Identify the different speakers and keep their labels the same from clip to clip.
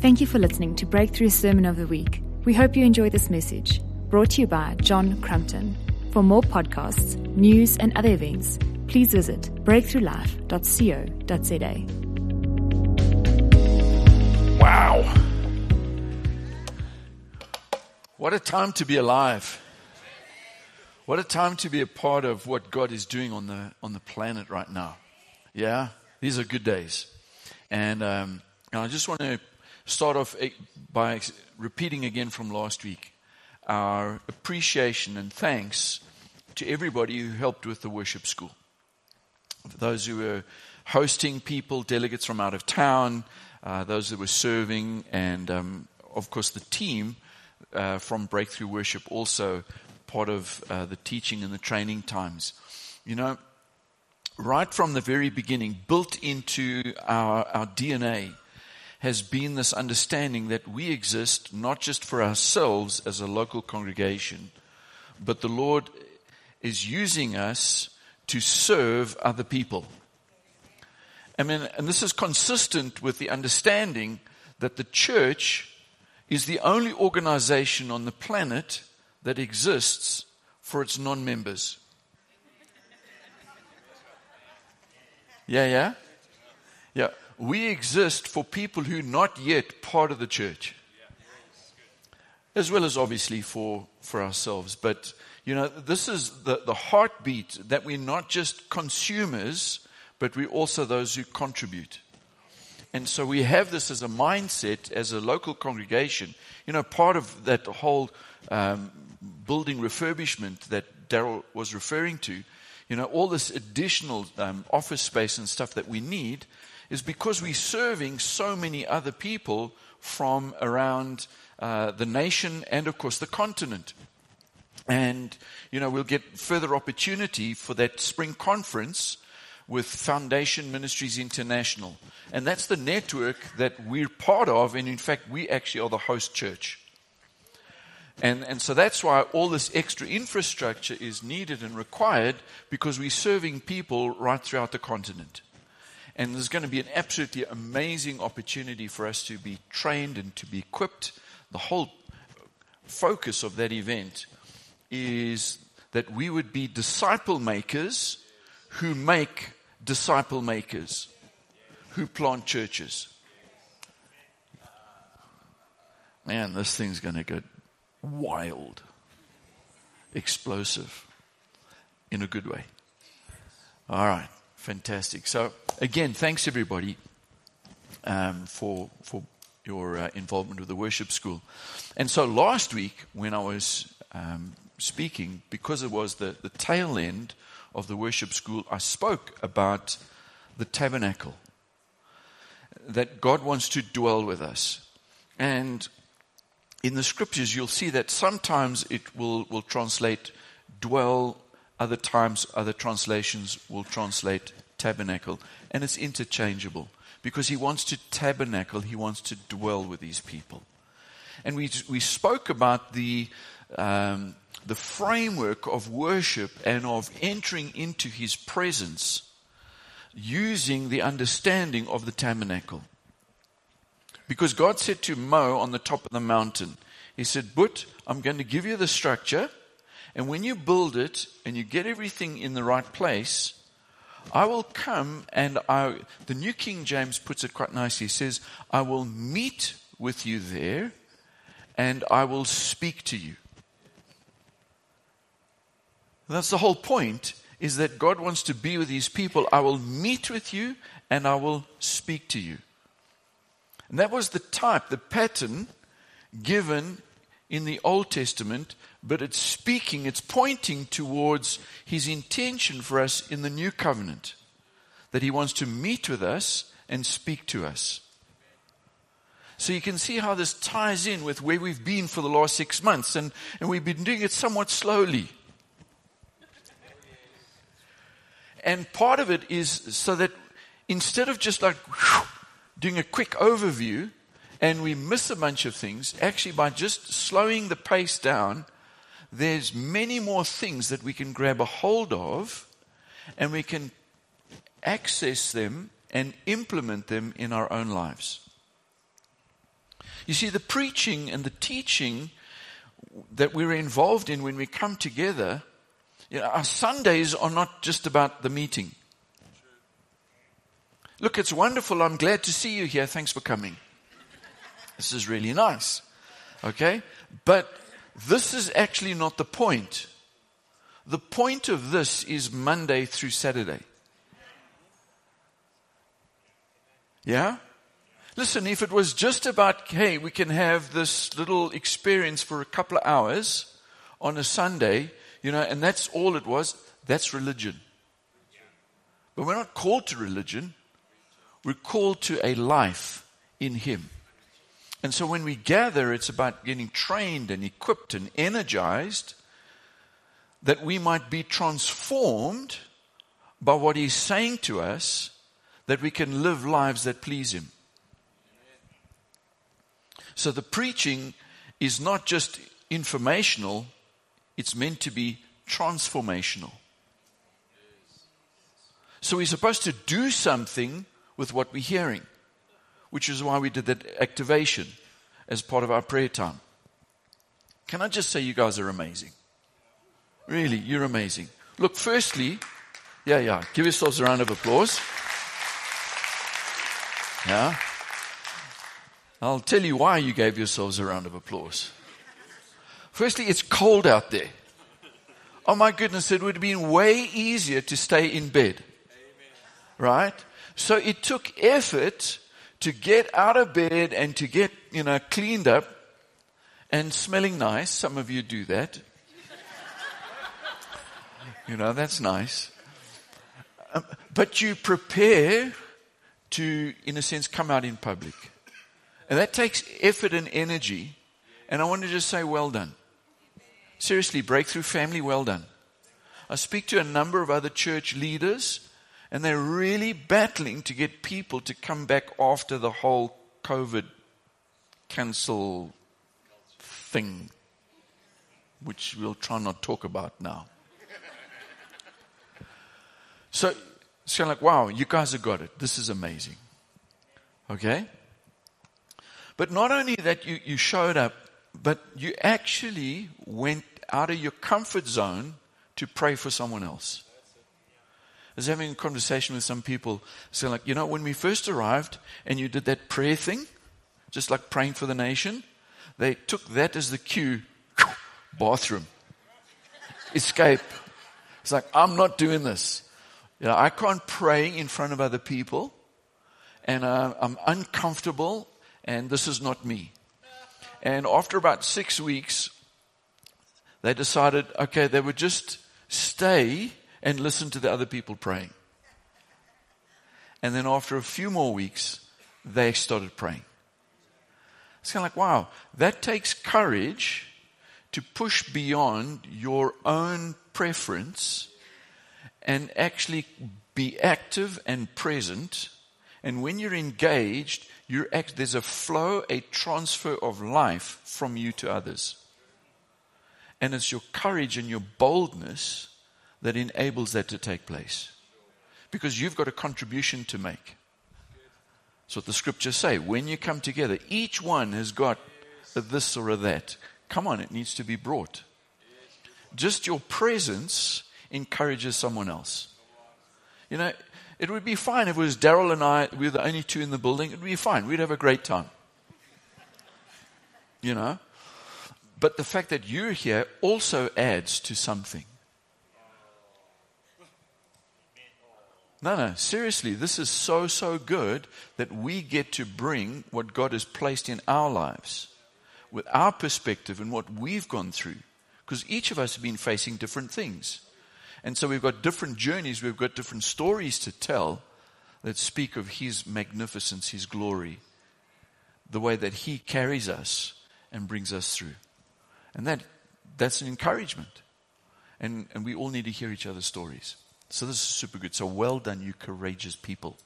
Speaker 1: Thank you for listening to Breakthrough Sermon of the Week. We hope you enjoy this message, brought to you by John Crumpton. For more podcasts, news, and other events, please visit breakthroughlife.co.za.
Speaker 2: Wow. What a time to be alive. What a time to be a part of what God is doing on the, on the planet right now. Yeah, these are good days. And, um, and I just want to start off eh, by repeating again from last week our appreciation and thanks to everybody who helped with the worship school. Those who were hosting people, delegates from out of town, uh, those that were serving, and um, of course the team uh, from Breakthrough Worship, also part of uh, the teaching and the training times. You know, right from the very beginning, built into our, our DNA, has been this understanding that we exist not just for ourselves as a local congregation, but the Lord is using us to serve other people. I mean, and this is consistent with the understanding that the church is the only organization on the planet that exists for its non members. Yeah, yeah? Yeah we exist for people who are not yet part of the church. As well as obviously for, for ourselves. But, you know, this is the, the heartbeat that we're not just consumers, but we're also those who contribute. And so we have this as a mindset as a local congregation. You know, part of that whole um, building refurbishment that Daryl was referring to, you know, all this additional um, office space and stuff that we need is because we're serving so many other people from around uh, the nation and, of course, the continent. And, you know, we'll get further opportunity for that spring conference with Foundation Ministries International. And that's the network that we're part of. And in fact, we actually are the host church. And, and so that's why all this extra infrastructure is needed and required because we're serving people right throughout the continent. And there's going to be an absolutely amazing opportunity for us to be trained and to be equipped. The whole focus of that event is that we would be disciple makers who make disciple makers, who plant churches. Man, this thing's going to get wild, explosive, in a good way. All right. Fantastic. So again, thanks everybody um, for for your uh, involvement with the worship school. And so last week, when I was um, speaking, because it was the, the tail end of the worship school, I spoke about the tabernacle that God wants to dwell with us. And in the scriptures, you'll see that sometimes it will, will translate dwell other times, other translations will translate tabernacle. And it's interchangeable because he wants to tabernacle, he wants to dwell with these people. And we, we spoke about the, um, the framework of worship and of entering into his presence using the understanding of the tabernacle. Because God said to Mo on the top of the mountain, He said, But I'm going to give you the structure. And when you build it and you get everything in the right place, I will come and I, the New King James puts it quite nicely. He says, I will meet with you there and I will speak to you. That's the whole point is that God wants to be with his people. I will meet with you and I will speak to you. And that was the type, the pattern given in the Old Testament but it's speaking, it's pointing towards his intention for us in the new covenant. That he wants to meet with us and speak to us. So you can see how this ties in with where we've been for the last six months, and, and we've been doing it somewhat slowly. And part of it is so that instead of just like whew, doing a quick overview and we miss a bunch of things, actually by just slowing the pace down, there's many more things that we can grab a hold of and we can access them and implement them in our own lives. You see, the preaching and the teaching that we're involved in when we come together, you know, our Sundays are not just about the meeting. Look, it's wonderful. I'm glad to see you here. Thanks for coming. This is really nice. Okay? But this is actually not the point. The point of this is Monday through Saturday. Yeah? Listen, if it was just about, hey, we can have this little experience for a couple of hours on a Sunday, you know, and that's all it was, that's religion. But we're not called to religion, we're called to a life in Him. And so when we gather, it's about getting trained and equipped and energized that we might be transformed by what He's saying to us, that we can live lives that please Him. So the preaching is not just informational, it's meant to be transformational. So we're supposed to do something with what we're hearing, which is why we did that activation as part of our prayer time. Can I just say, you guys are amazing? Really, you're amazing. Look, firstly, yeah, yeah, give yourselves a round of applause. Yeah. I'll tell you why you gave yourselves a round of applause. Firstly, it's cold out there. Oh my goodness, it would have been way easier to stay in bed. Right? So it took effort to get out of bed and to get, you know, cleaned up and smelling nice. Some of you do that. you know, that's nice. Um, but you prepare to, in a sense, come out in public. And that takes effort and energy. And I want to just say, well done. Seriously, Breakthrough Family, well done. I speak to a number of other church leaders, and they're really battling to get people to come back after the whole COVID cancel thing, which we'll try not talk about now. So it's kind of like, wow, you guys have got it. This is amazing. Okay? But not only that you, you showed up, but you actually went out of your comfort zone to pray for someone else. I was having a conversation with some people saying, like, you know, when we first arrived and you did that prayer thing, just like praying for the nation, they took that as the cue bathroom, escape. It's like, I'm not doing this. You know, I can't pray in front of other people, and uh, I'm uncomfortable and this is not me. And after about six weeks, they decided, okay, they would just stay and listen to the other people praying. And then after a few more weeks, they started praying. It's kind of like, wow, that takes courage to push beyond your own preference and actually be active and present. And when you're engaged, you're act, there's a flow, a transfer of life from you to others. And it's your courage and your boldness that enables that to take place. Because you've got a contribution to make. That's what the scriptures say. When you come together, each one has got a this or a that. Come on, it needs to be brought. Just your presence encourages someone else. You know, it would be fine if it was Daryl and I, we were the only two in the building. It would be fine. We'd have a great time. You know? But the fact that you're here also adds to something. No, no, seriously, this is so, so good that we get to bring what God has placed in our lives with our perspective and what we've gone through. Because each of us have been facing different things. And so we've got different journeys, we've got different stories to tell that speak of His magnificence, His glory, the way that He carries us and brings us through. And that, that's an encouragement. And, and we all need to hear each other's stories. So this is super good. So well done, you courageous people.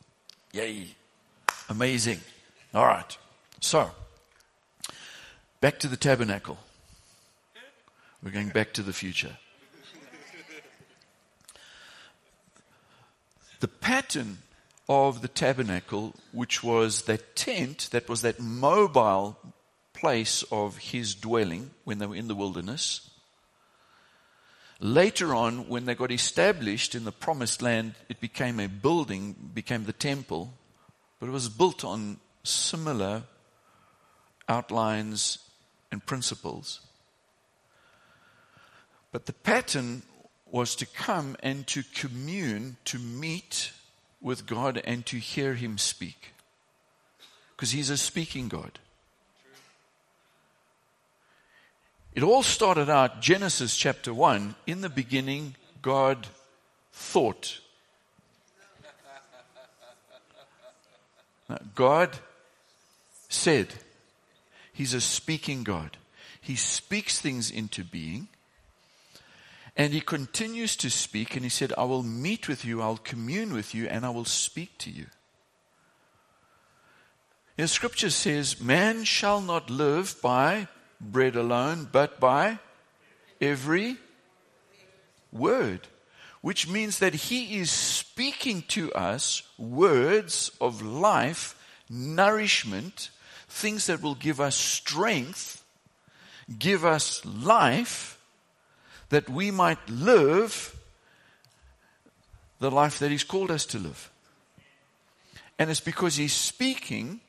Speaker 2: Yay. Amazing. All right. So, back to the tabernacle. We're going back to the future. the pattern of the tabernacle, which was that tent, that was that mobile place of his dwelling when they were in the wilderness. Later on, when they got established in the promised land, it became a building, became the temple, but it was built on similar outlines and principles. But the pattern was to come and to commune, to meet with God and to hear Him speak. Because He's a speaking God. It all started out, Genesis chapter 1. In the beginning, God thought. Now, God said, He's a speaking God. He speaks things into being. And he continues to speak, and he said, I will meet with you, I'll commune with you, and I will speak to you. The scripture says, Man shall not live by bread alone, but by every word. Which means that He is speaking to us words of life, nourishment, things that will give us strength, give us life, that we might live the life that He's called us to live. And it's because He's speaking,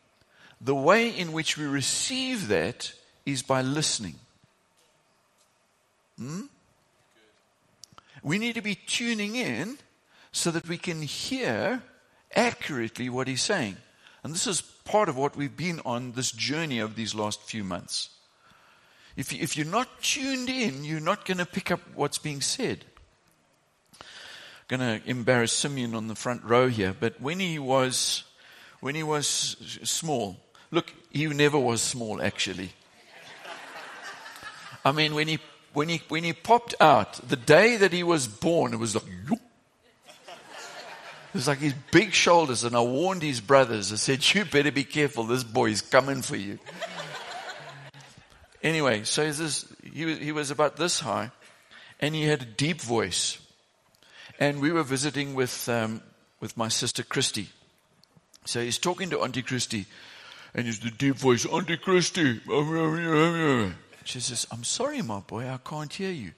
Speaker 2: the way in which we receive that is by listening. Hmm? We need to be tuning in so that we can hear accurately what he's saying. And this is part of what we've been on this journey of these last few months. If, if you're not tuned in, you're not going to pick up what's being said. I'm going to embarrass Simeon on the front row here, but when he was, when he was small, look, he never was small actually. I mean, when he, when he, when he popped out, the day that he was born, it was like, it was like his big shoulders. And I warned his brothers. I said, you better be careful. This boy is coming for you. anyway, so this, he, was, he was about this high and he had a deep voice. And we were visiting with, um, with my sister Christy. So he's talking to Auntie Christy and he's the deep voice, Auntie Christy. She says, I'm sorry, my boy, I can't hear you.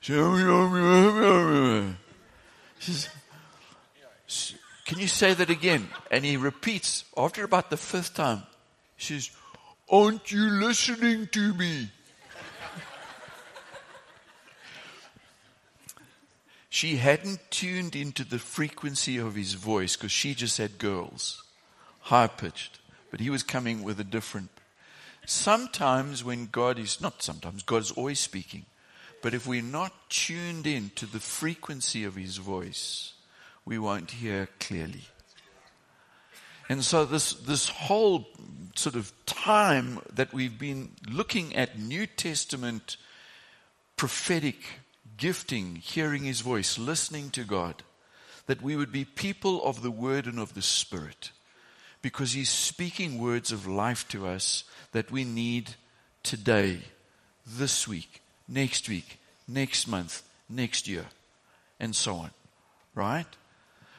Speaker 2: She says, Can you say that again? And he repeats, after about the fifth time, she says, Aren't you listening to me? she hadn't tuned into the frequency of his voice because she just had girls, high pitched. But he was coming with a different Sometimes when God is, not sometimes, God is always speaking. But if we're not tuned in to the frequency of His voice, we won't hear clearly. And so this, this whole sort of time that we've been looking at New Testament prophetic gifting, hearing His voice, listening to God, that we would be people of the Word and of the Spirit because He's speaking words of life to us that we need today, this week, next week, next month, next year, and so on. Right?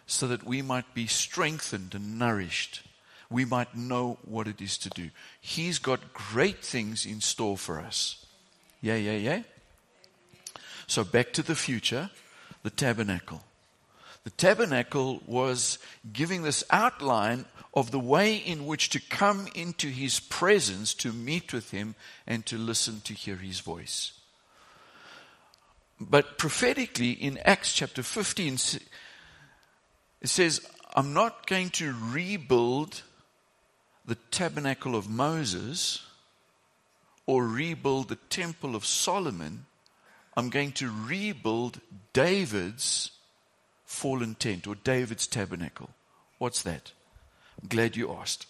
Speaker 2: So that we might be strengthened and nourished. We might know what it is to do. He's got great things in store for us. Yeah, yeah, yeah. So back to the future, the tabernacle. The tabernacle was giving this outline of the way in which to come into his presence, to meet with him, and to listen to hear his voice. But prophetically, in Acts chapter 15, it says, I'm not going to rebuild the tabernacle of Moses or rebuild the temple of Solomon. I'm going to rebuild David's fallen tent or David's tabernacle. What's that? I'm glad you asked.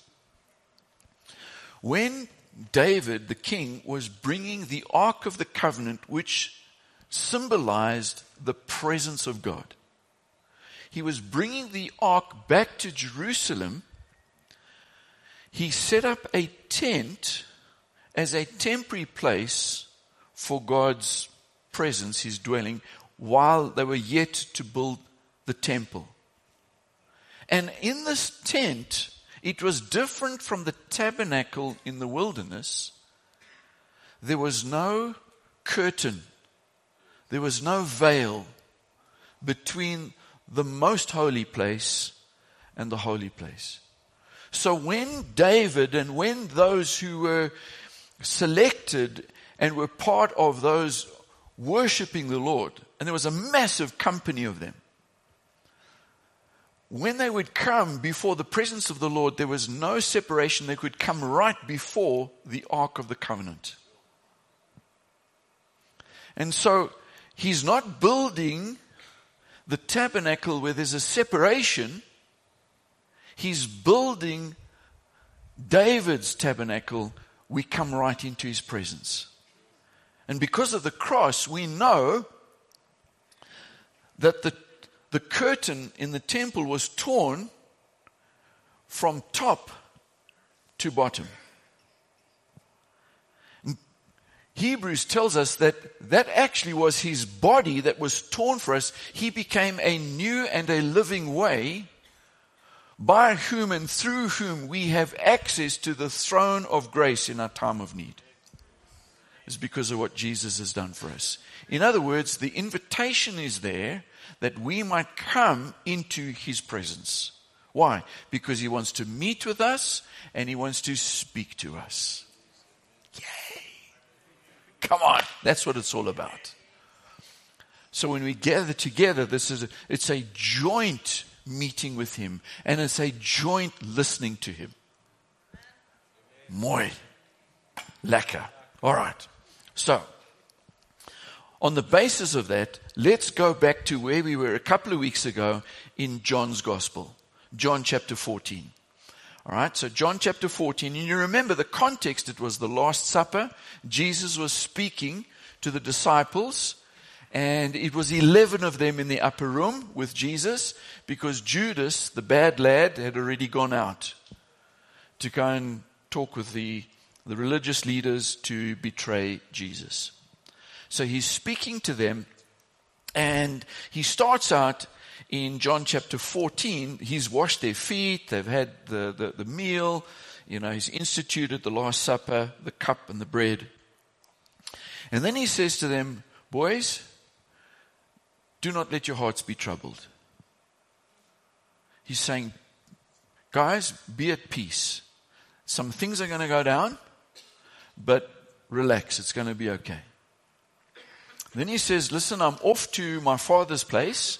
Speaker 2: When David, the king, was bringing the Ark of the Covenant, which symbolized the presence of God, he was bringing the Ark back to Jerusalem. He set up a tent as a temporary place for God's presence, his dwelling, while they were yet to build the temple. And in this tent, it was different from the tabernacle in the wilderness there was no curtain, there was no veil between the most holy place and the holy place. So when David and when those who were selected and were part of those worshiping the Lord, and there was a massive company of them, when they would come before the presence of the Lord, there was no separation. They could come right before the Ark of the Covenant. And so he's not building the tabernacle where there's a separation. He's building David's tabernacle. We come right into his presence. And because of the cross, we know that the, the curtain in the temple was torn from top to bottom. Hebrews tells us that that actually was his body that was torn for us. He became a new and a living way by whom and through whom we have access to the throne of grace in our time of need. It's because of what Jesus has done for us. In other words, the invitation is there that we might come into his presence. Why? Because he wants to meet with us and he wants to speak to us. Yay! Come on. That's what it's all about. So when we gather together, this is a, it's a joint meeting with him and it's a joint listening to him. Mooi. Lekker. All right. So, on the basis of that, let's go back to where we were a couple of weeks ago in John's Gospel, John chapter 14. All right, so John chapter 14, and you remember the context, it was the Last Supper. Jesus was speaking to the disciples, and it was 11 of them in the upper room with Jesus because Judas, the bad lad, had already gone out to go and talk with the, the religious leaders to betray Jesus. So he's speaking to them, and he starts out in John chapter 14, he's washed their feet, they've had the, the, the, meal, you know, he's instituted the Last Supper, the cup and the bread. And then he says to them, Boys, do not let your hearts be troubled. He's saying, Guys, be at peace. Some things are going to go down, but relax, it's going to be okay. Then he says, Listen, I'm off to my father's place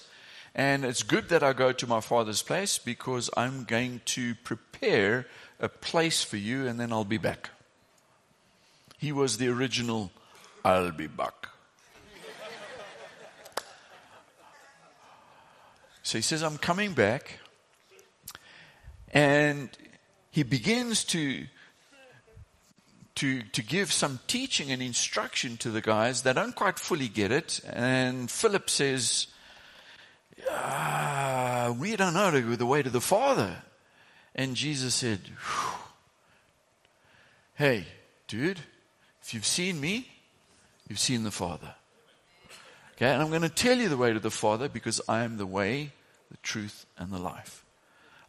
Speaker 2: and it's good that I go to my father's place because I'm going to prepare a place for you and then I'll be back. He was the original, I'll be back. so he says, I'm coming back. And he begins to, to, to give some teaching and instruction to the guys that don't quite fully get it. And Philip says, uh, we don't know the way to the Father. And Jesus said, Hey, dude, if you've seen me, you've seen the Father. Okay, and I'm going to tell you the way to the Father because I am the way, the truth, and the life.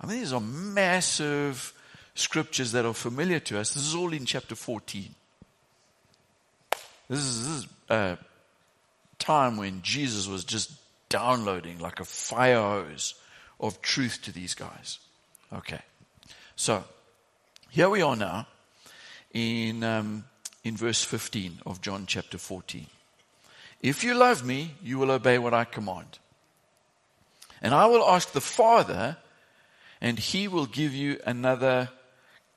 Speaker 2: I mean, these are massive scriptures that are familiar to us. This is all in chapter 14. This is, this is a time when Jesus was just downloading like a fire hose of truth to these guys. Okay. So, here we are now in, um, in verse 15 of John chapter 14. If you love me, you will obey what I command. And I will ask the Father, and he will give you another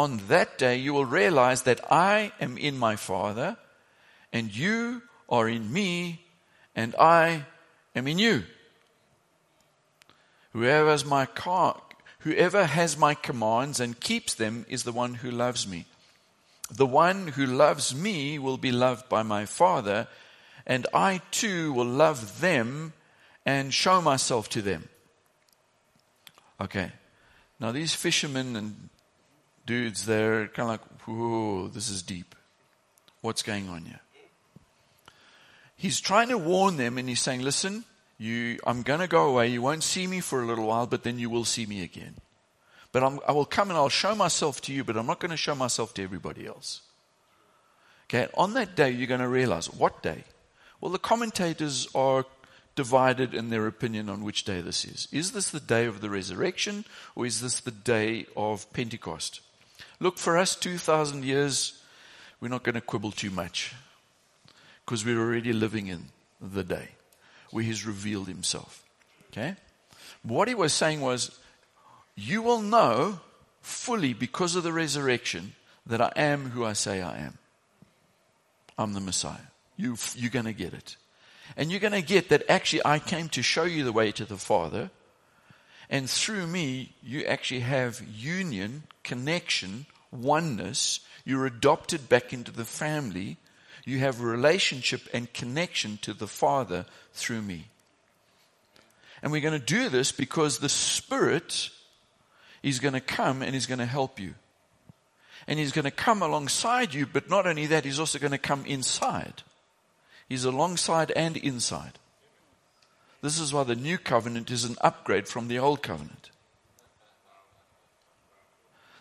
Speaker 2: On that day, you will realize that I am in my Father, and you are in me, and I am in you. Whoever has my car, whoever has my commands and keeps them is the one who loves me. The one who loves me will be loved by my Father, and I too will love them and show myself to them. Okay. Now, these fishermen and dudes, they're kind of like, whoa, this is deep. What's going on here? He's trying to warn them and he's saying, listen, you, I'm going to go away. You won't see me for a little while, but then you will see me again. But I'm, I will come and I'll show myself to you, but I'm not going to show myself to everybody else. Okay, on that day, you're going to realize what day? Well, the commentators are divided in their opinion on which day this is. Is this the day of the resurrection or is this the day of Pentecost? Look, for us, 2,000 years, we're not going to quibble too much because we're already living in the day where He's revealed Himself. Okay? What He was saying was, You will know fully because of the resurrection that I am who I say I am. I'm the Messiah. You, you're going to get it. And you're going to get that actually I came to show you the way to the Father. And through me, you actually have union, connection, oneness. You're adopted back into the family. You have relationship and connection to the Father through me. And we're going to do this because the Spirit is going to come and is going to help you. And He's going to come alongside you, but not only that, He's also going to come inside. He's alongside and inside. This is why the new covenant is an upgrade from the old covenant.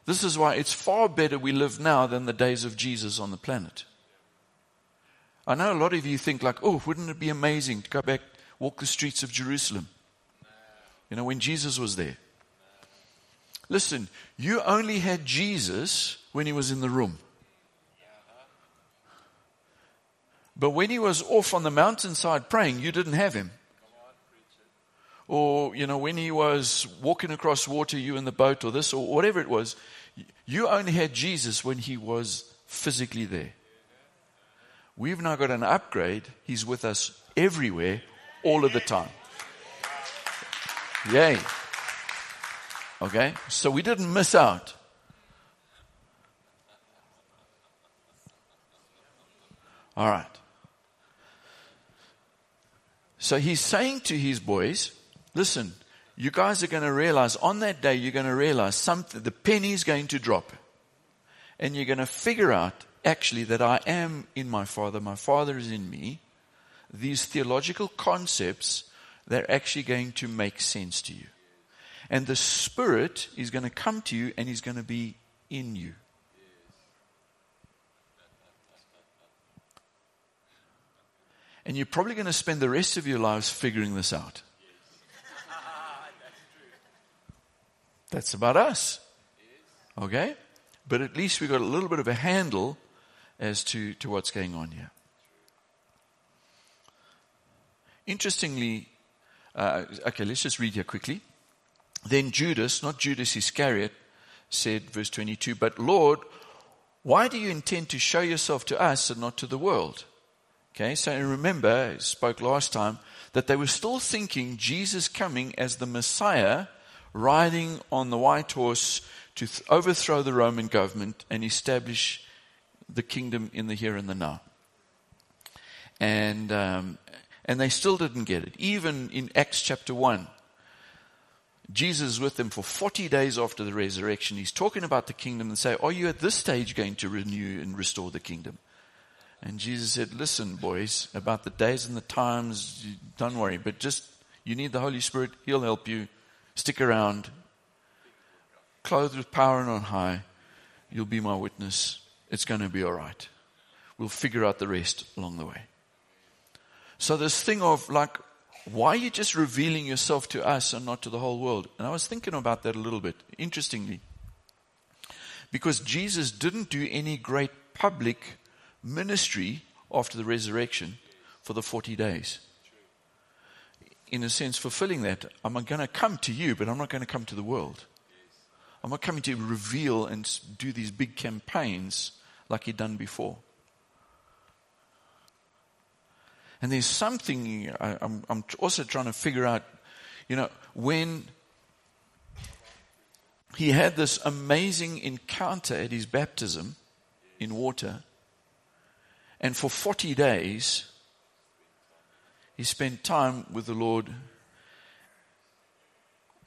Speaker 2: This is why it's far better we live now than the days of Jesus on the planet. I know a lot of you think like, oh, wouldn't it be amazing to go back, walk the streets of Jerusalem? You know, when Jesus was there. Listen, you only had Jesus when he was in the room. But when he was off on the mountainside praying, you didn't have him. Or, you know, when he was walking across water, you in the boat or this or whatever it was, you only had Jesus when he was physically there. We've now got an upgrade. He's with us everywhere, all of the time. Yay. Okay? So we didn't miss out. All right. So he's saying to his boys, listen, you guys are going to realize on that day, you're going to realize something, the penny is going to drop. And you're going to figure out actually that I am in my Father, my Father is in me. These theological concepts, they're actually going to make sense to you. And the Spirit is going to come to you and He's going to be in you. And you're probably going to spend the rest of your lives figuring this out. That's about us. Okay? But at least we got a little bit of a handle as to, to what's going on here. Interestingly, uh, okay, let's just read here quickly. Then Judas, not Judas Iscariot, said, verse 22, But Lord, why do you intend to show yourself to us and not to the world? Okay, so remember, I spoke last time, that they were still thinking Jesus coming as the Messiah riding on the white horse to th- overthrow the Roman government and establish the kingdom in the here and the now. And, um, and they still didn't get it. Even in Acts chapter 1, Jesus is with them for 40 days after the resurrection. He's talking about the kingdom and say, are you at this stage going to renew and restore the kingdom? And Jesus said, Listen, boys, about the days and the times, don't worry, but just you need the Holy Spirit. He'll help you. Stick around. Clothed with power and on high, you'll be my witness. It's going to be all right. We'll figure out the rest along the way. So, this thing of like, why are you just revealing yourself to us and not to the whole world? And I was thinking about that a little bit, interestingly. Because Jesus didn't do any great public ministry after the resurrection for the 40 days. In a sense, fulfilling that, I'm going to come to you, but I'm not going to come to the world. I'm not coming to reveal and do these big campaigns like he'd done before. And there's something I, am I'm also trying to figure out, you know, when he had this amazing encounter at his baptism in water. And for 40 days, he spent time with the Lord. It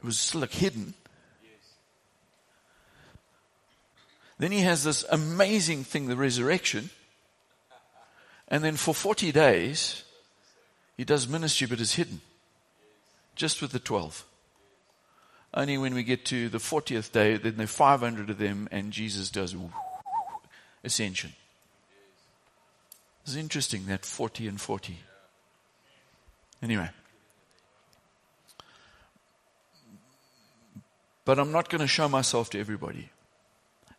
Speaker 2: was still like hidden. Then he has this amazing thing, the resurrection. And then for 40 days, he does ministry, but it's hidden. Just with the 12. Only when we get to the 40th day, then there are 500 of them, and Jesus does ascension. It's interesting that 40 and 40. Anyway. But I'm not going to show myself to everybody.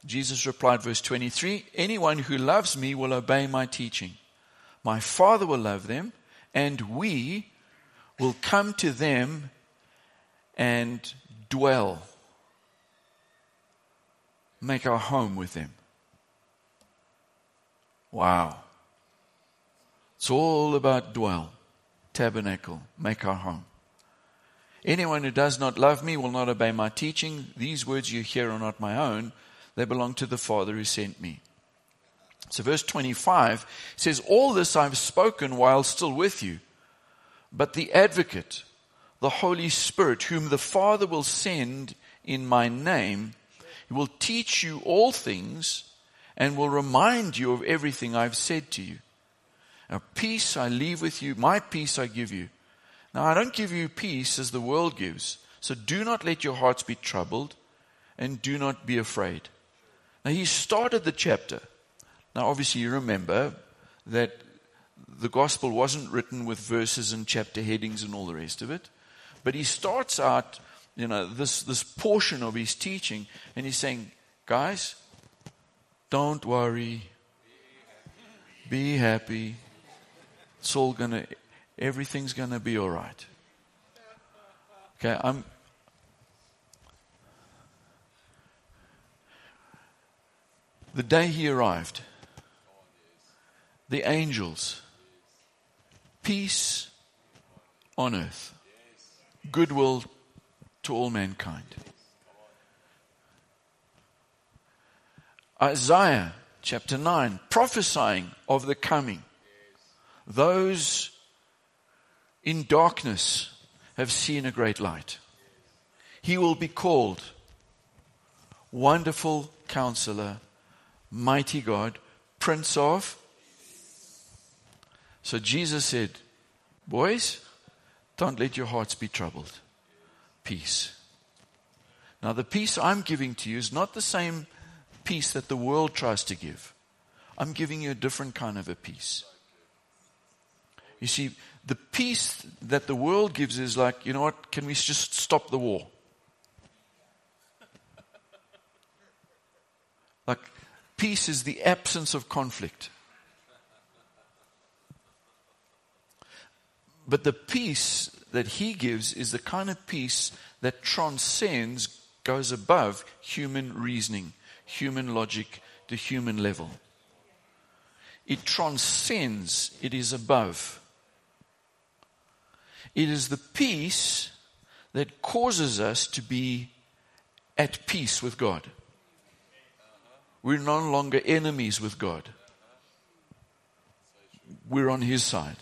Speaker 2: Jesus replied, verse 23 Anyone who loves me will obey my teaching. My Father will love them, and we will come to them and dwell, make our home with them. Wow. It's all about dwell, tabernacle, make our home. Anyone who does not love me will not obey my teaching. These words you hear are not my own, they belong to the Father who sent me. So, verse 25 says, All this I've spoken while still with you, but the advocate, the Holy Spirit, whom the Father will send in my name, will teach you all things and will remind you of everything I've said to you. Now, peace I leave with you, my peace I give you. Now, I don't give you peace as the world gives. So do not let your hearts be troubled and do not be afraid. Now, he started the chapter. Now, obviously, you remember that the gospel wasn't written with verses and chapter headings and all the rest of it. But he starts out, you know, this, this portion of his teaching, and he's saying, guys, don't worry. Be happy. It's all gonna, everything's gonna be all right. Okay, I'm. The day he arrived, the angels, peace on earth, goodwill to all mankind. Isaiah chapter 9, prophesying of the coming those in darkness have seen a great light. He will be called Wonderful Counselor, Mighty God, Prince of. So Jesus said, Boys, don't let your hearts be troubled. Peace. Now, the peace I'm giving to you is not the same peace that the world tries to give. I'm giving you a different kind of a peace. You see, the peace that the world gives is like, you know what, can we just stop the war? Like, peace is the absence of conflict. But the peace that he gives is the kind of peace that transcends, goes above human reasoning, human logic, the human level. It transcends, it is above. It is the peace that causes us to be at peace with God. We're no longer enemies with God. We're on His side.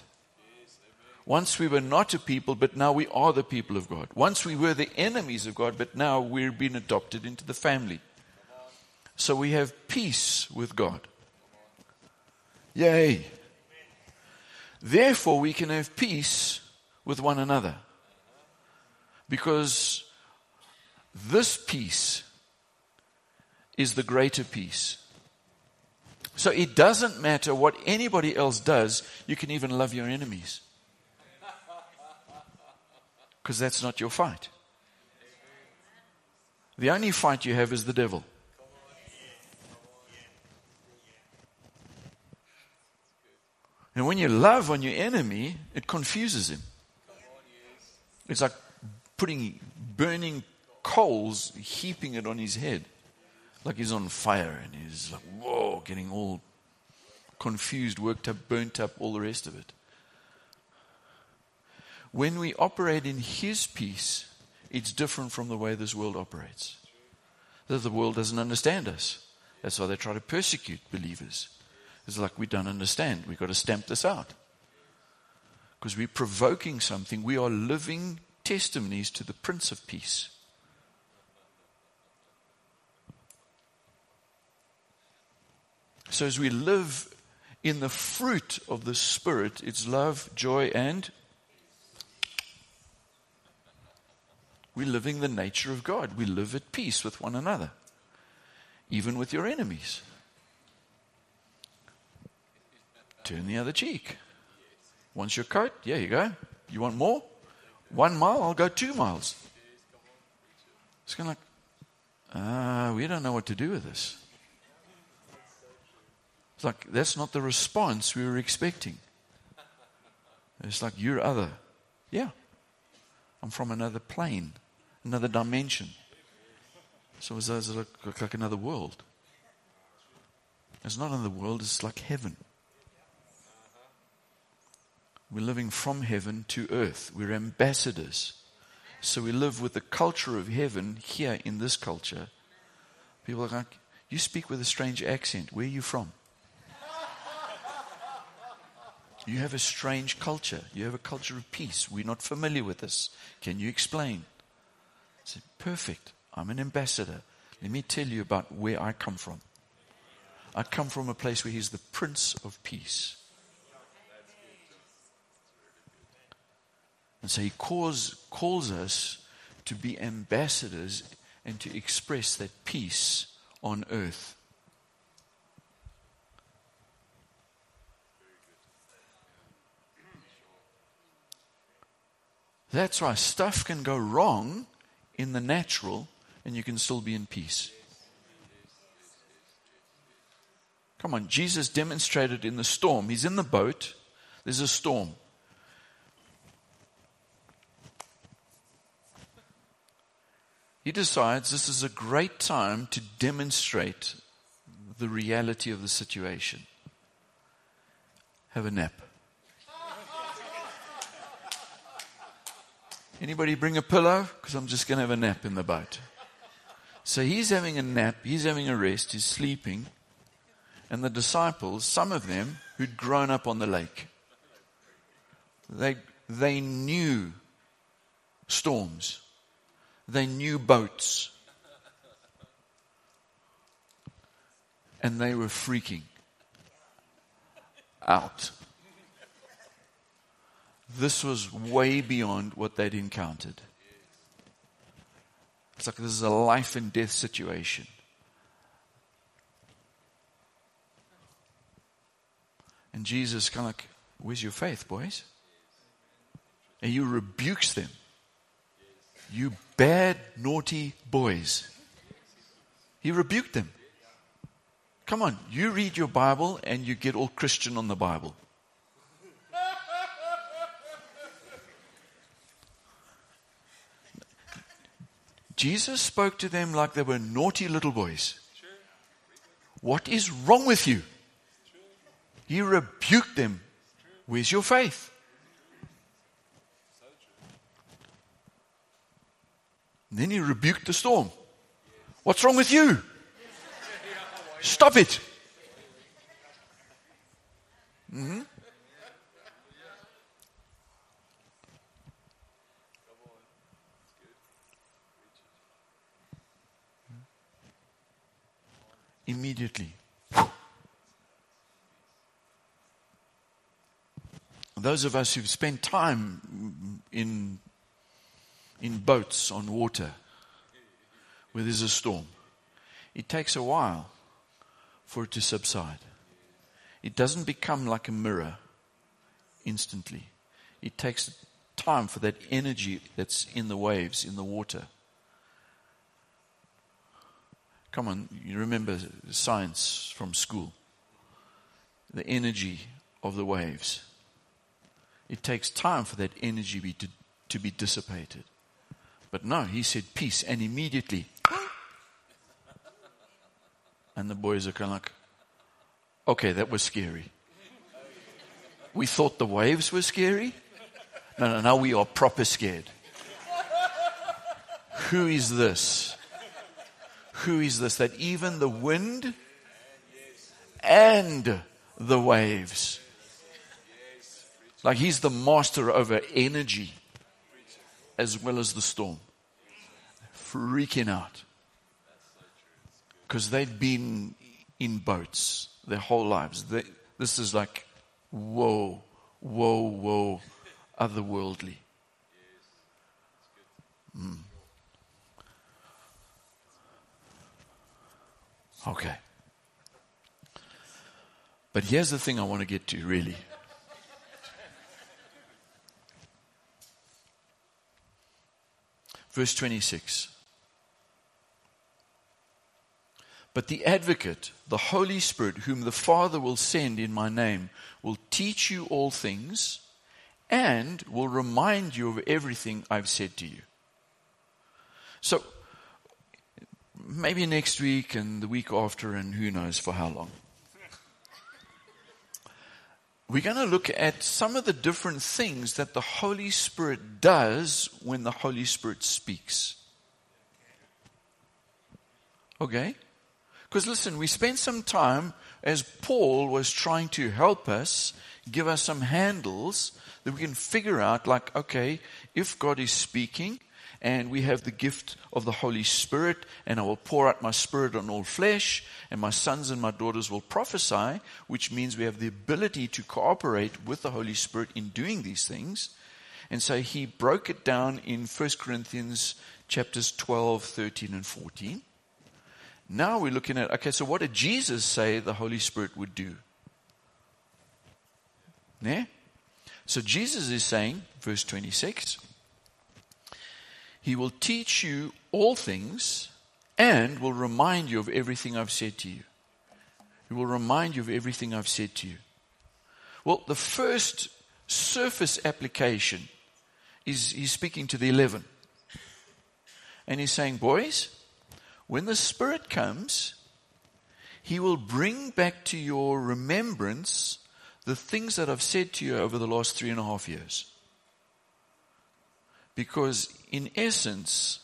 Speaker 2: Once we were not a people, but now we are the people of God. Once we were the enemies of God, but now we're being adopted into the family. So we have peace with God. Yay. Therefore, we can have peace with one another. Because this peace is the greater peace. So it doesn't matter what anybody else does, you can even love your enemies. Because that's not your fight. The only fight you have is the devil. And when you love on your enemy, it confuses him. It's like putting burning coals, heaping it on his head. Like he's on fire and he's like, whoa, getting all confused, worked up, burnt up, all the rest of it. When we operate in his peace, it's different from the way this world operates. That the world doesn't understand us. That's why they try to persecute believers. It's like we don't understand. We've got to stamp this out. Because we're provoking something. We are living testimonies to the Prince of Peace. So as we live in the fruit of the Spirit, it's love, joy, and we're living the nature of God. We live at peace with one another, even with your enemies. Turn the other cheek. Wants your coat? Yeah, you go. You want more? One mile? I'll go two miles. It's kind of like, uh, we don't know what to do with this. It's like, that's not the response we were expecting. It's like, you're other. Yeah. I'm from another plane, another dimension. So it's, it's like, like another world. It's not another world, it's like heaven. We're living from heaven to earth. We're ambassadors. So we live with the culture of heaven here in this culture. People are like, You speak with a strange accent. Where are you from? You have a strange culture. You have a culture of peace. We're not familiar with this. Can you explain? I said, Perfect. I'm an ambassador. Let me tell you about where I come from. I come from a place where He's the Prince of Peace. And so He calls, calls us to be ambassadors and to express that peace on earth. That's why stuff can go wrong in the natural and you can still be in peace. Come on, Jesus demonstrated in the storm. He's in the boat, there's a storm. He decides this is a great time to demonstrate the reality of the situation. Have a nap. Anybody bring a pillow? Because I'm just going to have a nap in the boat. So he's having a nap, he's having a rest, he's sleeping. And the disciples, some of them who'd grown up on the lake, they, they knew storms, they knew boats. And they were freaking out. This was way beyond what they'd encountered. It's like this is a life and death situation. And Jesus kind of like, where's your faith, boys? And he rebukes them. You bad, naughty boys. He rebuked them. Come on, you read your Bible and you get all Christian on the Bible. Jesus spoke to them like they were naughty little boys. What is wrong with you? He rebuked them. Where's your faith? And then he rebuked the storm. What's wrong with you? Stop it. Mm-hmm. immediately. Those of us who've spent time in, in boats on water where there's a storm, it takes a while for it to subside. It doesn't become like a mirror instantly. It takes time for that energy that's in the waves, in the water, Come on, you remember science from school. The energy of the waves. It takes time for that energy be to, to be dissipated. But no, he said peace, and immediately. and the boys are kind of like, okay, that was scary. We thought the waves were scary. No, no, now we are proper scared. Who is this? Who is this? That even the wind and the waves. Like he's the master over energy as well as the storm. Freaking out. Because they've been in boats their whole lives. They, this is like, whoa, whoa, whoa, otherworldly. Mm. Okay. But here's the thing I want to get to, really. Verse 26. But the advocate, the Holy Spirit, whom the Father will send in my name, will teach you all things and will remind you of everything I've said to you. So, maybe next week and the week after, and who knows for how long. We're going to look at some of the different things that the Holy Spirit does when the Holy Spirit speaks. Okay? Because listen, we spent some time as Paul was trying to help us, give us some handles that we can figure out, like, okay, if God is speaking, and we have the gift of the Holy Spirit, and I will pour out my Spirit on all flesh, and my sons and my daughters will prophesy, which means we have the ability to cooperate with the Holy Spirit in doing these things. And so he broke it down in 1 Corinthians chapters 12, 13, and 14. Now we're looking at, okay, so what did Jesus say the Holy Spirit would do? Yeah? So Jesus is saying, verse 26, he will teach you all things and will remind you of everything I've said to you. He will remind you of everything I've said to you. Well, the first surface application is he's speaking to the 11. And he's saying, Boys, when the Spirit comes, He will bring back to your remembrance the things that I've said to you over the last three and a half years. Because in essence,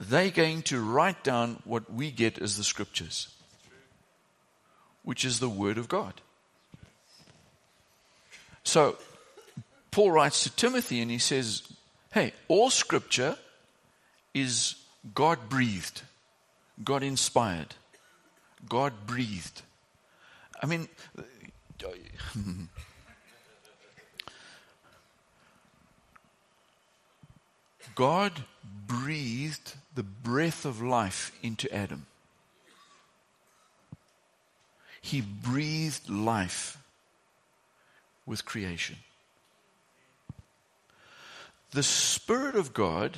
Speaker 2: they're going to write down what we get as the scriptures, which is the Word of God. So, Paul writes to Timothy and he says, Hey, all scripture is God breathed, God inspired, God breathed. I mean, God breathed the breath of life into Adam. He breathed life with creation. The Spirit of God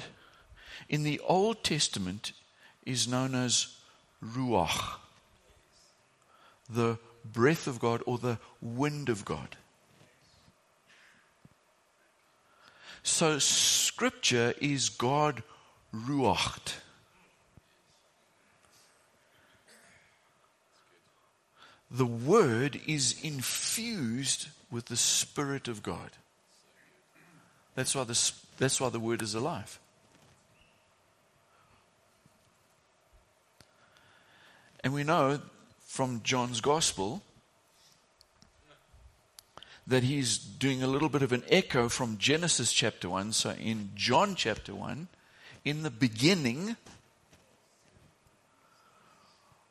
Speaker 2: in the Old Testament is known as Ruach, the breath of God or the wind of God. So scripture is God ruached. The word is infused with the Spirit of God. That's why, the, that's why the word is alive. And we know from John's Gospel that he's doing a little bit of an echo from Genesis chapter 1. So in John chapter 1, in the beginning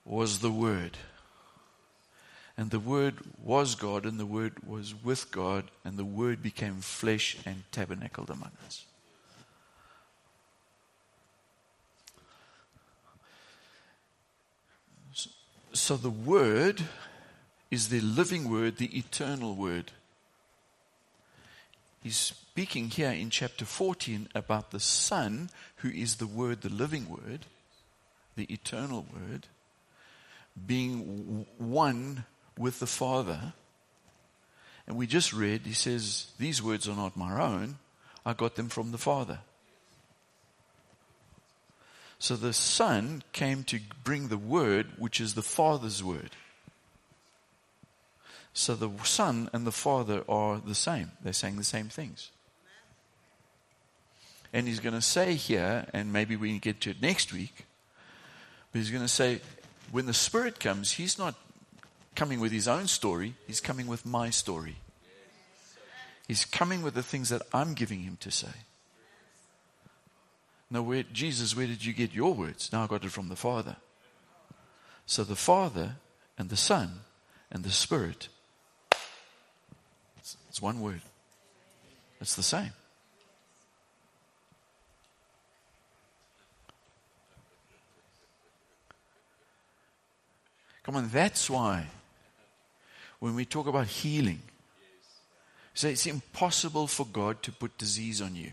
Speaker 2: was the Word. And the Word was God, and the Word was with God, and the Word became flesh and tabernacled among us. So the Word is the living Word, the eternal Word he's speaking here in chapter 14 about the Son, who is the Word, the living Word, the eternal Word, being one with the Father. And we just read, he says, These words are not my own, I got them from the Father. So the Son came to bring the Word, which is the Father's Word. So the Son and the Father are the same. They're saying the same things. And he's going to say here, and maybe we can get to it next week, but he's going to say, when the Spirit comes, he's not coming with his own story, he's coming with my story. He's coming with the things that I'm giving him to say. Now, where, Jesus, where did you get your words? Now I got it from the Father. So the Father and the Son and the Spirit, it's, one word. It's the same. Come on, that's why when we talk about healing, so it's impossible for God to put disease on you.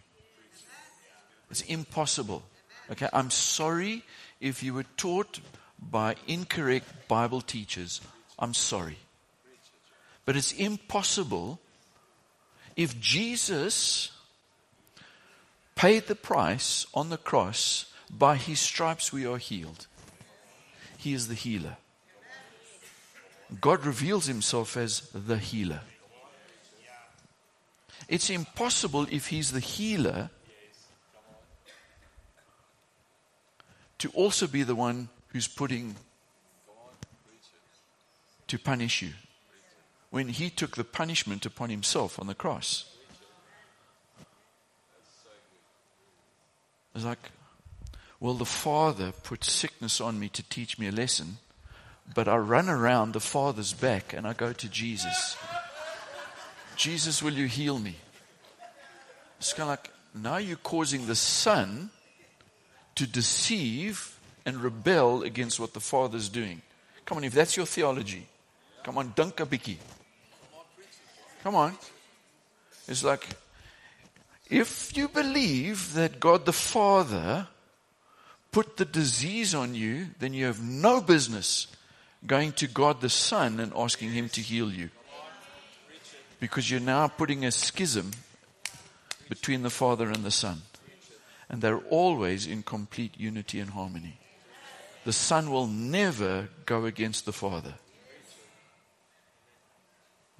Speaker 2: It's impossible. Okay, I'm sorry if you were taught by incorrect Bible teachers. I'm sorry. But it's impossible if Jesus paid the price on the cross, by his stripes we are healed. He is the healer. God reveals himself as the healer. It's impossible if he's the healer to also be the one who's putting to punish you when he took the punishment upon himself on the cross. It's like, well, the Father put sickness on me to teach me a lesson, but I run around the Father's back and I go to Jesus. Jesus, will you heal me? It's kind of like, now you're causing the Son to deceive and rebel against what the Father's doing. Come on, if that's your theology, come on, dunk a bikkie. Come on. It's like, if you believe that God the Father put the disease on you, then you have no business going to God the Son and asking Him to heal you. Because you're now putting a schism between the Father and the Son. And they're always in complete unity and harmony. The Son will never go against the Father.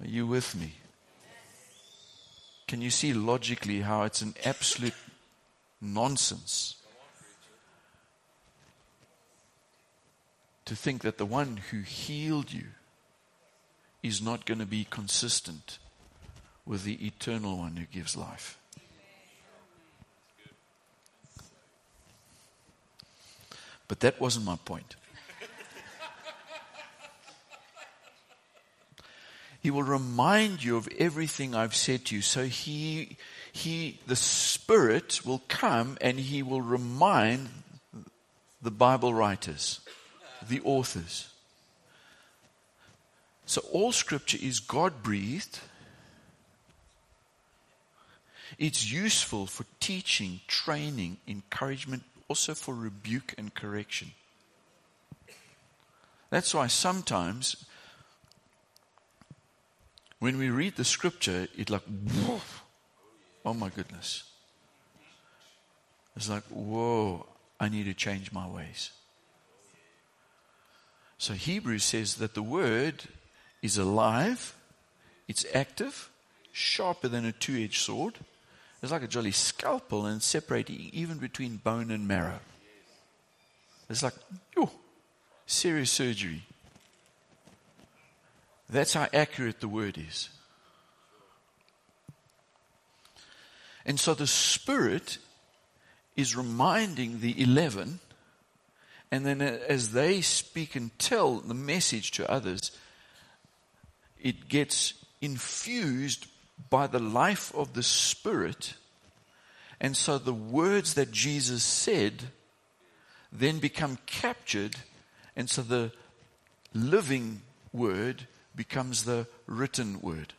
Speaker 2: Are you with me? Can you see logically how it's an absolute nonsense to think that the one who healed you is not going to be consistent with the eternal one who gives life? But that wasn't my point. He will remind you of everything I've said to you. So he, he, the Spirit will come and he will remind the Bible writers, the authors. So all scripture is God breathed. It's useful for teaching, training, encouragement, also for rebuke and correction. That's why sometimes when we read the scripture, it like, oh my goodness. It's like, whoa, I need to change my ways. So Hebrews says that the word is alive, it's active, sharper than a two edged sword. It's like a jolly scalpel and separating even between bone and marrow. It's like, oh, serious surgery. That's how accurate the word is. And so the Spirit is reminding the 11, and then as they speak and tell the message to others, it gets infused by the life of the Spirit. And so the words that Jesus said then become captured, and so the living word becomes the written word.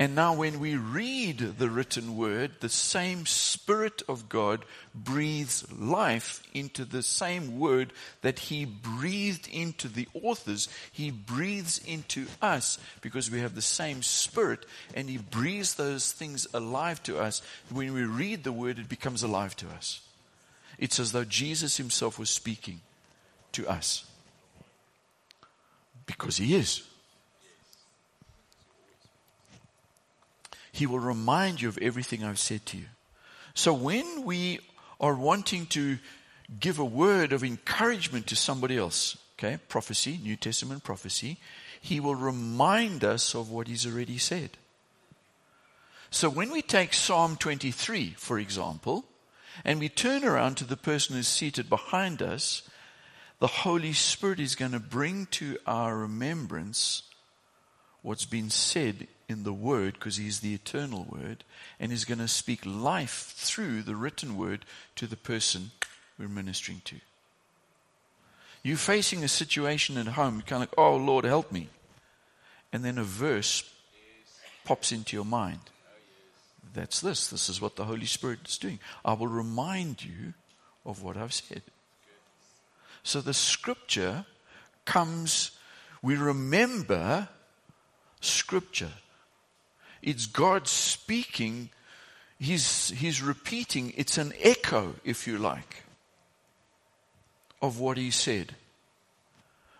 Speaker 2: And now, when we read the written word, the same Spirit of God breathes life into the same word that He breathed into the authors. He breathes into us because we have the same Spirit, and He breathes those things alive to us. When we read the word, it becomes alive to us. It's as though Jesus Himself was speaking to us. Because He is. He will remind you of everything I've said to you. So when we are wanting to give a word of encouragement to somebody else, okay, prophecy, New Testament prophecy, he will remind us of what he's already said. So when we take Psalm 23, for example, and we turn around to the person who's seated behind us, the Holy Spirit is going to bring to our remembrance what's been said in the Word, because He's the eternal Word, and He's going to speak life through the written Word to the person we're ministering to. You're facing a situation at home, you're kind of like, oh, Lord, help me. And then a verse pops into your mind. That's this. This is what the Holy Spirit is doing. I will remind you of what I've said. So the scripture comes, we remember scripture. It's God speaking. He's, he's repeating. It's an echo, if you like, of what he said.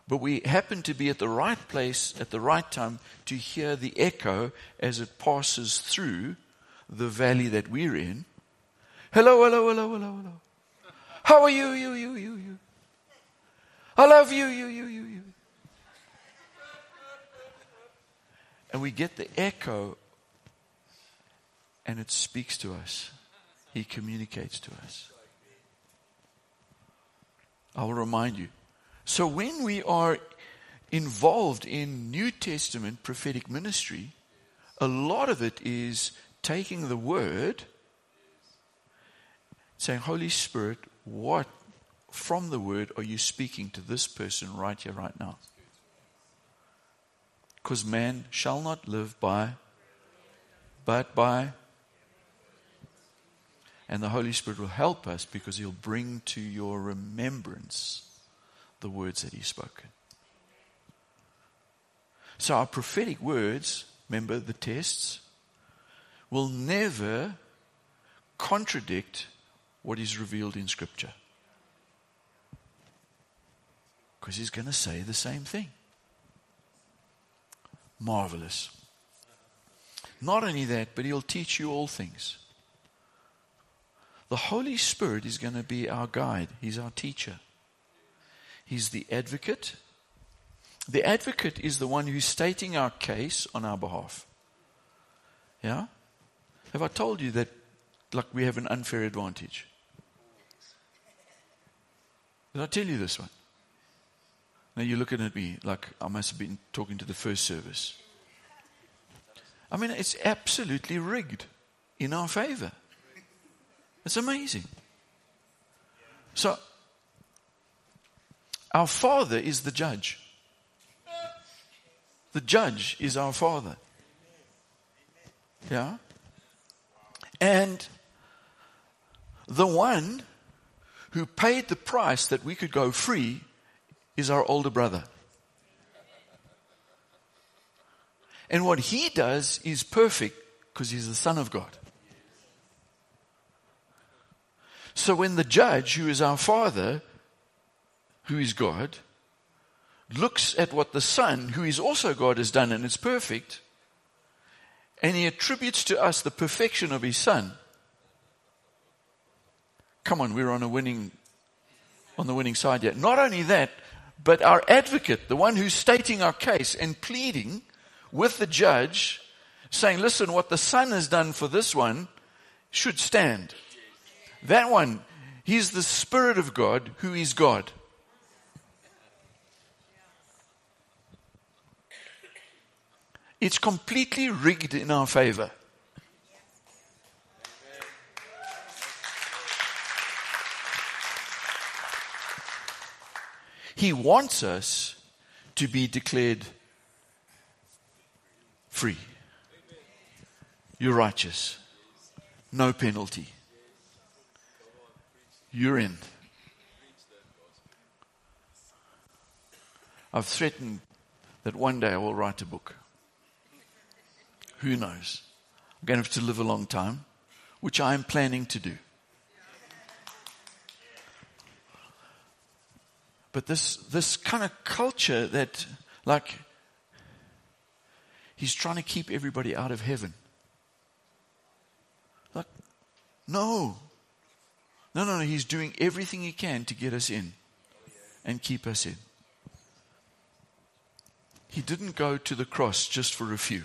Speaker 2: But we happen to be at the right place at the right time to hear the echo as it passes through the valley that we're in. Hello, hello, hello, hello, hello. How are you, you, you, you, you? I love you, you, you, you, you. And we get the echo and it speaks to us. He communicates to us. I will remind you. So when we are involved in New Testament prophetic ministry, a lot of it is taking the word, saying, Holy Spirit, what from the word are you speaking to this person right here, right now? Because man shall not live by, but by. And the Holy Spirit will help us because He'll bring to your remembrance the words that He's spoken. So, our prophetic words, remember the tests, will never contradict what is revealed in Scripture. Because He's going to say the same thing marvelous. Not only that, but He'll teach you all things. The Holy Spirit is going to be our guide, He's our teacher. He's the advocate. The advocate is the one who's stating our case on our behalf. Yeah? Have I told you that like we have an unfair advantage? Did I tell you this one? Now you're looking at me like I must have been talking to the first service. I mean, it's absolutely rigged in our favor. It's amazing. So, our Father is the judge. The judge is our Father. Yeah? And the one who paid the price that we could go free is our older brother. And what he does is perfect because he's the Son of God. So when the judge, who is our Father, who is God, looks at what the Son, who is also God, has done and it's perfect, and he attributes to us the perfection of his Son, come on, we're on a winning, on the winning side yet. Not only that, but our advocate, the one who's stating our case and pleading with the judge, saying, listen, what the Son has done for this one should stand. That one, he's the Spirit of God who is God. It's completely rigged in our favor. He wants us to be declared free. You're righteous. No penalty. You're in. I've threatened that one day I will write a book. Who knows? I'm going to have to live a long time, which I am planning to do. But this, this kind of culture that, like, he's trying to keep everybody out of heaven. Like, no. No, no, no. He's doing everything he can to get us in and keep us in. He didn't go to the cross just for a few.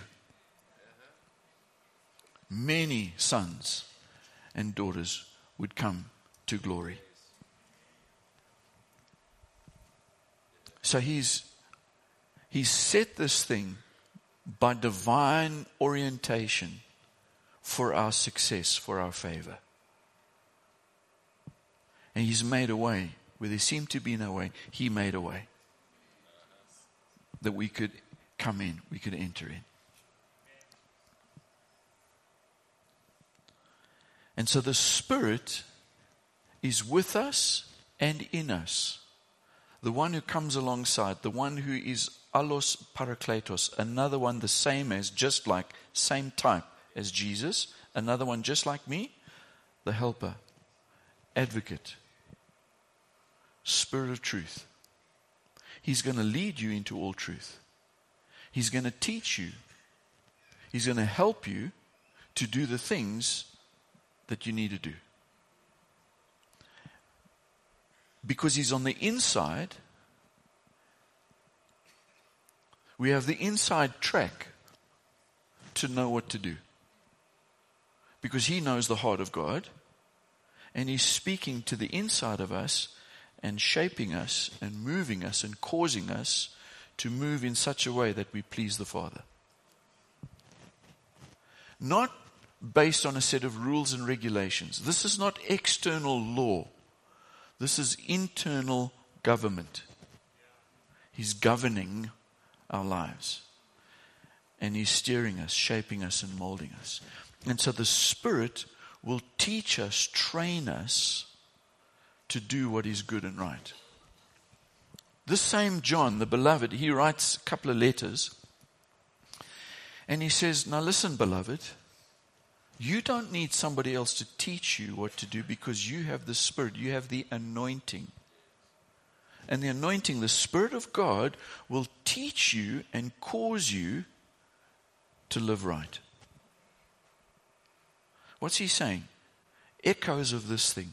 Speaker 2: Many sons and daughters would come to glory. So he's, he's set this thing by divine orientation for our success, for our favor. And he's made a way where there seemed to be no way. He made a way that we could come in, we could enter in. And so the Spirit is with us and in us. The one who comes alongside, the one who is allos parakletos, another one the same as, just like, same type as Jesus, another one just like me, the helper, advocate, spirit of truth. He's going to lead you into all truth. He's going to teach you. He's going to help you to do the things that you need to do. Because He's on the inside, we have the inside track to know what to do. Because He knows the heart of God, and He's speaking to the inside of us and shaping us and moving us and causing us to move in such a way that we please the Father. Not based on a set of rules and regulations. This is not external law. This is internal government. He's governing our lives. And He's steering us, shaping us, and molding us. And so the Spirit will teach us, train us to do what is good and right. This same John, the beloved, he writes a couple of letters. And he says, Now listen, beloved. You don't need somebody else to teach you what to do because you have the Spirit, you have the anointing. And the anointing, the Spirit of God, will teach you and cause you to live right. What's he saying? Echoes of this thing.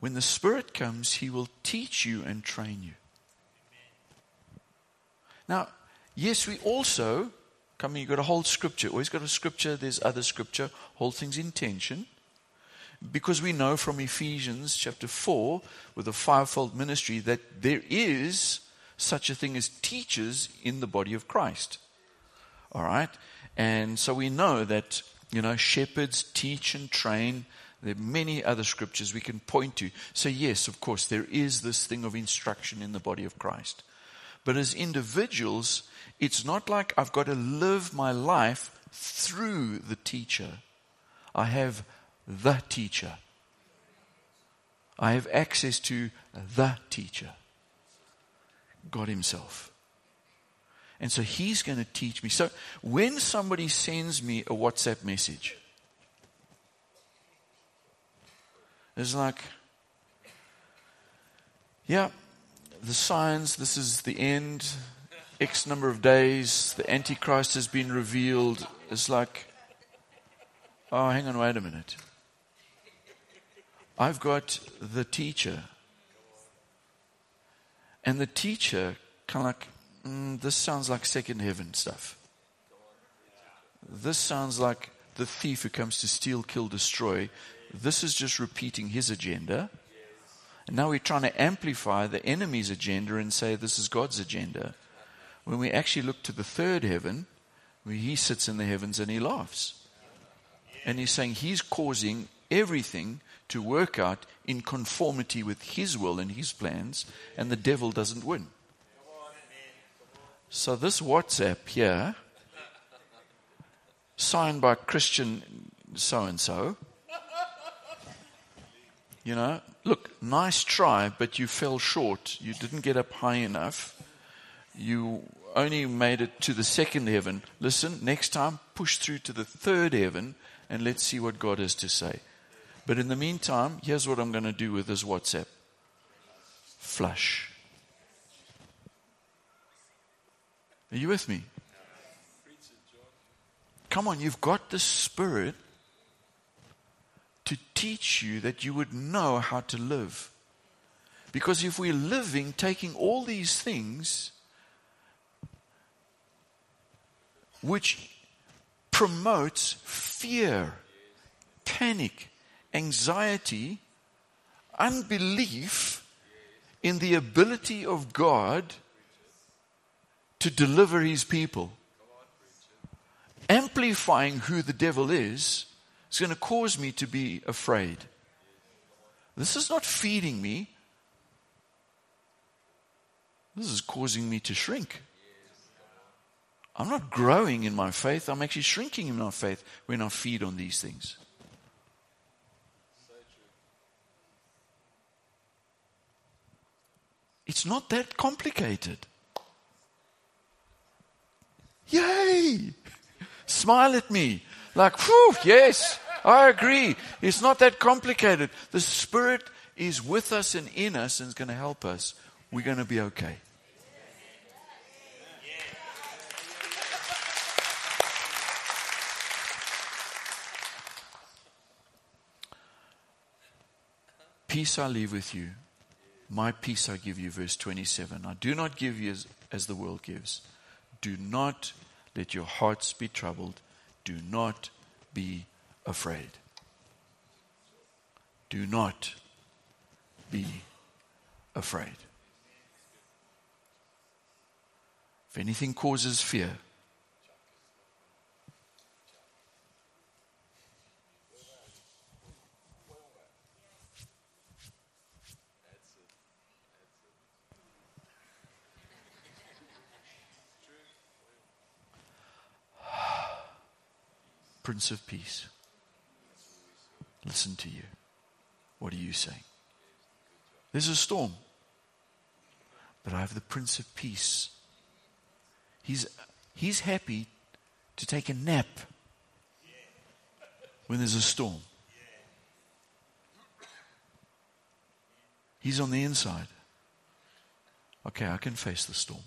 Speaker 2: When the Spirit comes, He will teach you and train you. Now, yes, we also Come on, you've got to hold scripture. Always got a scripture, there's other scripture. Hold things in tension. Because we know from Ephesians chapter 4, with the fivefold ministry, that there is such a thing as teachers in the body of Christ. All right? And so we know that, you know, shepherds teach and train. There are many other scriptures we can point to. So, yes, of course, there is this thing of instruction in the body of Christ. But as individuals, it's not like I've got to live my life through the teacher. I have the teacher. I have access to the teacher, God Himself. And so He's going to teach me. So when somebody sends me a WhatsApp message, it's like, yeah, the signs, this is the end, X number of days, the Antichrist has been revealed. It's like, oh, hang on, wait a minute. I've got the teacher. And the teacher kind of like, mm, this sounds like second heaven stuff. This sounds like the thief who comes to steal, kill, destroy. This is just repeating his agenda. And now we're trying to amplify the enemy's agenda and say this is God's agenda when we actually look to the third heaven, where he sits in the heavens and he laughs. And he's saying he's causing everything to work out in conformity with his will and his plans, and the devil doesn't win. So, this WhatsApp here, signed by Christian so and so, you know, look, nice try, but you fell short. You didn't get up high enough you only made it to the second heaven. Listen, next time, push through to the third heaven and let's see what God has to say. But in the meantime, here's what I'm going to do with this WhatsApp flush. Are you with me? Come on, you've got the Spirit to teach you that you would know how to live. Because if we're living, taking all these things, which promotes fear, panic, anxiety, unbelief in the ability of God to deliver his people. Amplifying who the devil is is going to cause me to be afraid. This is not feeding me. This is causing me to shrink. I'm not growing in my faith. I'm actually shrinking in my faith when I feed on these things. It's not that complicated. Yay! Smile at me. Like, whew, yes, I agree. It's not that complicated. The Spirit is with us and in us and is going to help us. We're going to be okay. Peace I leave with you. My peace I give you. Verse 27. I do not give you as, as the world gives. Do not let your hearts be troubled. Do not be afraid. Do not be afraid. If anything causes fear, Prince of Peace, listen to you. What are you saying? There's a storm, but I have the Prince of Peace. He's, he's happy to take a nap when there's a storm. He's on the inside. Okay, I can face the storm.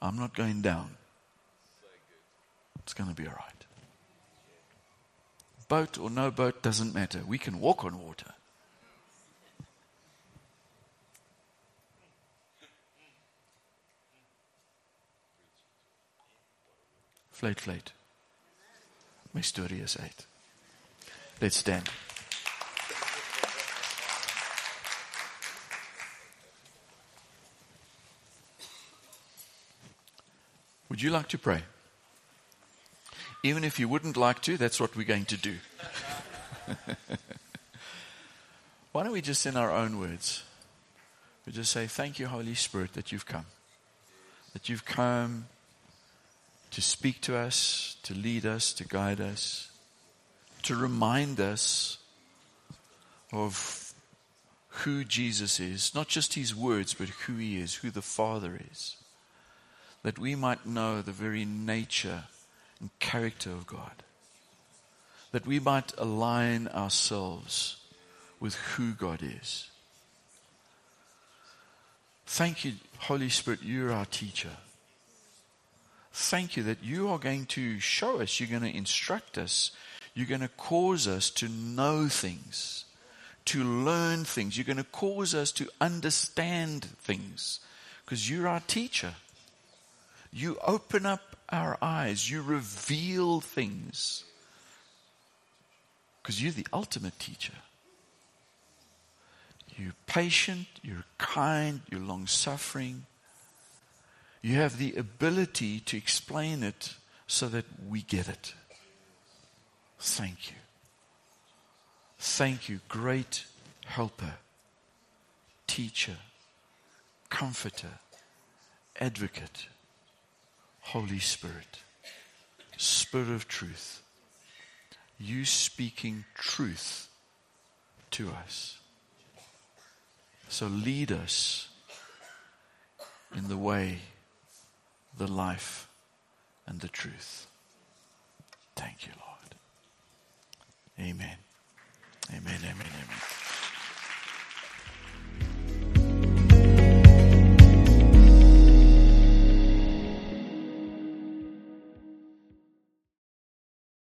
Speaker 2: I'm not going down. It's going to be all right. Boat or no boat doesn't matter. We can walk on water. Fluit, fluit. My story is uit. Let's stand. Would you like to pray? Even if you wouldn't like to, that's what we're going to do. Why don't we just, in our own words, we just say, Thank you, Holy Spirit, that you've come. That you've come to speak to us, to lead us, to guide us, to remind us of who Jesus is, not just his words, but who he is, who the Father is. That we might know the very nature and character of God. That we might align ourselves with who God is. Thank you, Holy Spirit, you're our teacher. Thank you that you are going to show us, you're going to instruct us, you're going to cause us to know things, to learn things, you're going to cause us to understand things, because you're our teacher. You open up our eyes. You reveal things. Because you're the ultimate teacher. You're patient, you're kind, you're long suffering. You have the ability to explain it so that we get it. Thank you. Thank you, great helper, teacher, comforter, advocate. Holy Spirit, Spirit of truth, you speaking truth to us. So lead us in the way, the life, and the truth. Thank you, Lord. Amen. Amen, amen, amen.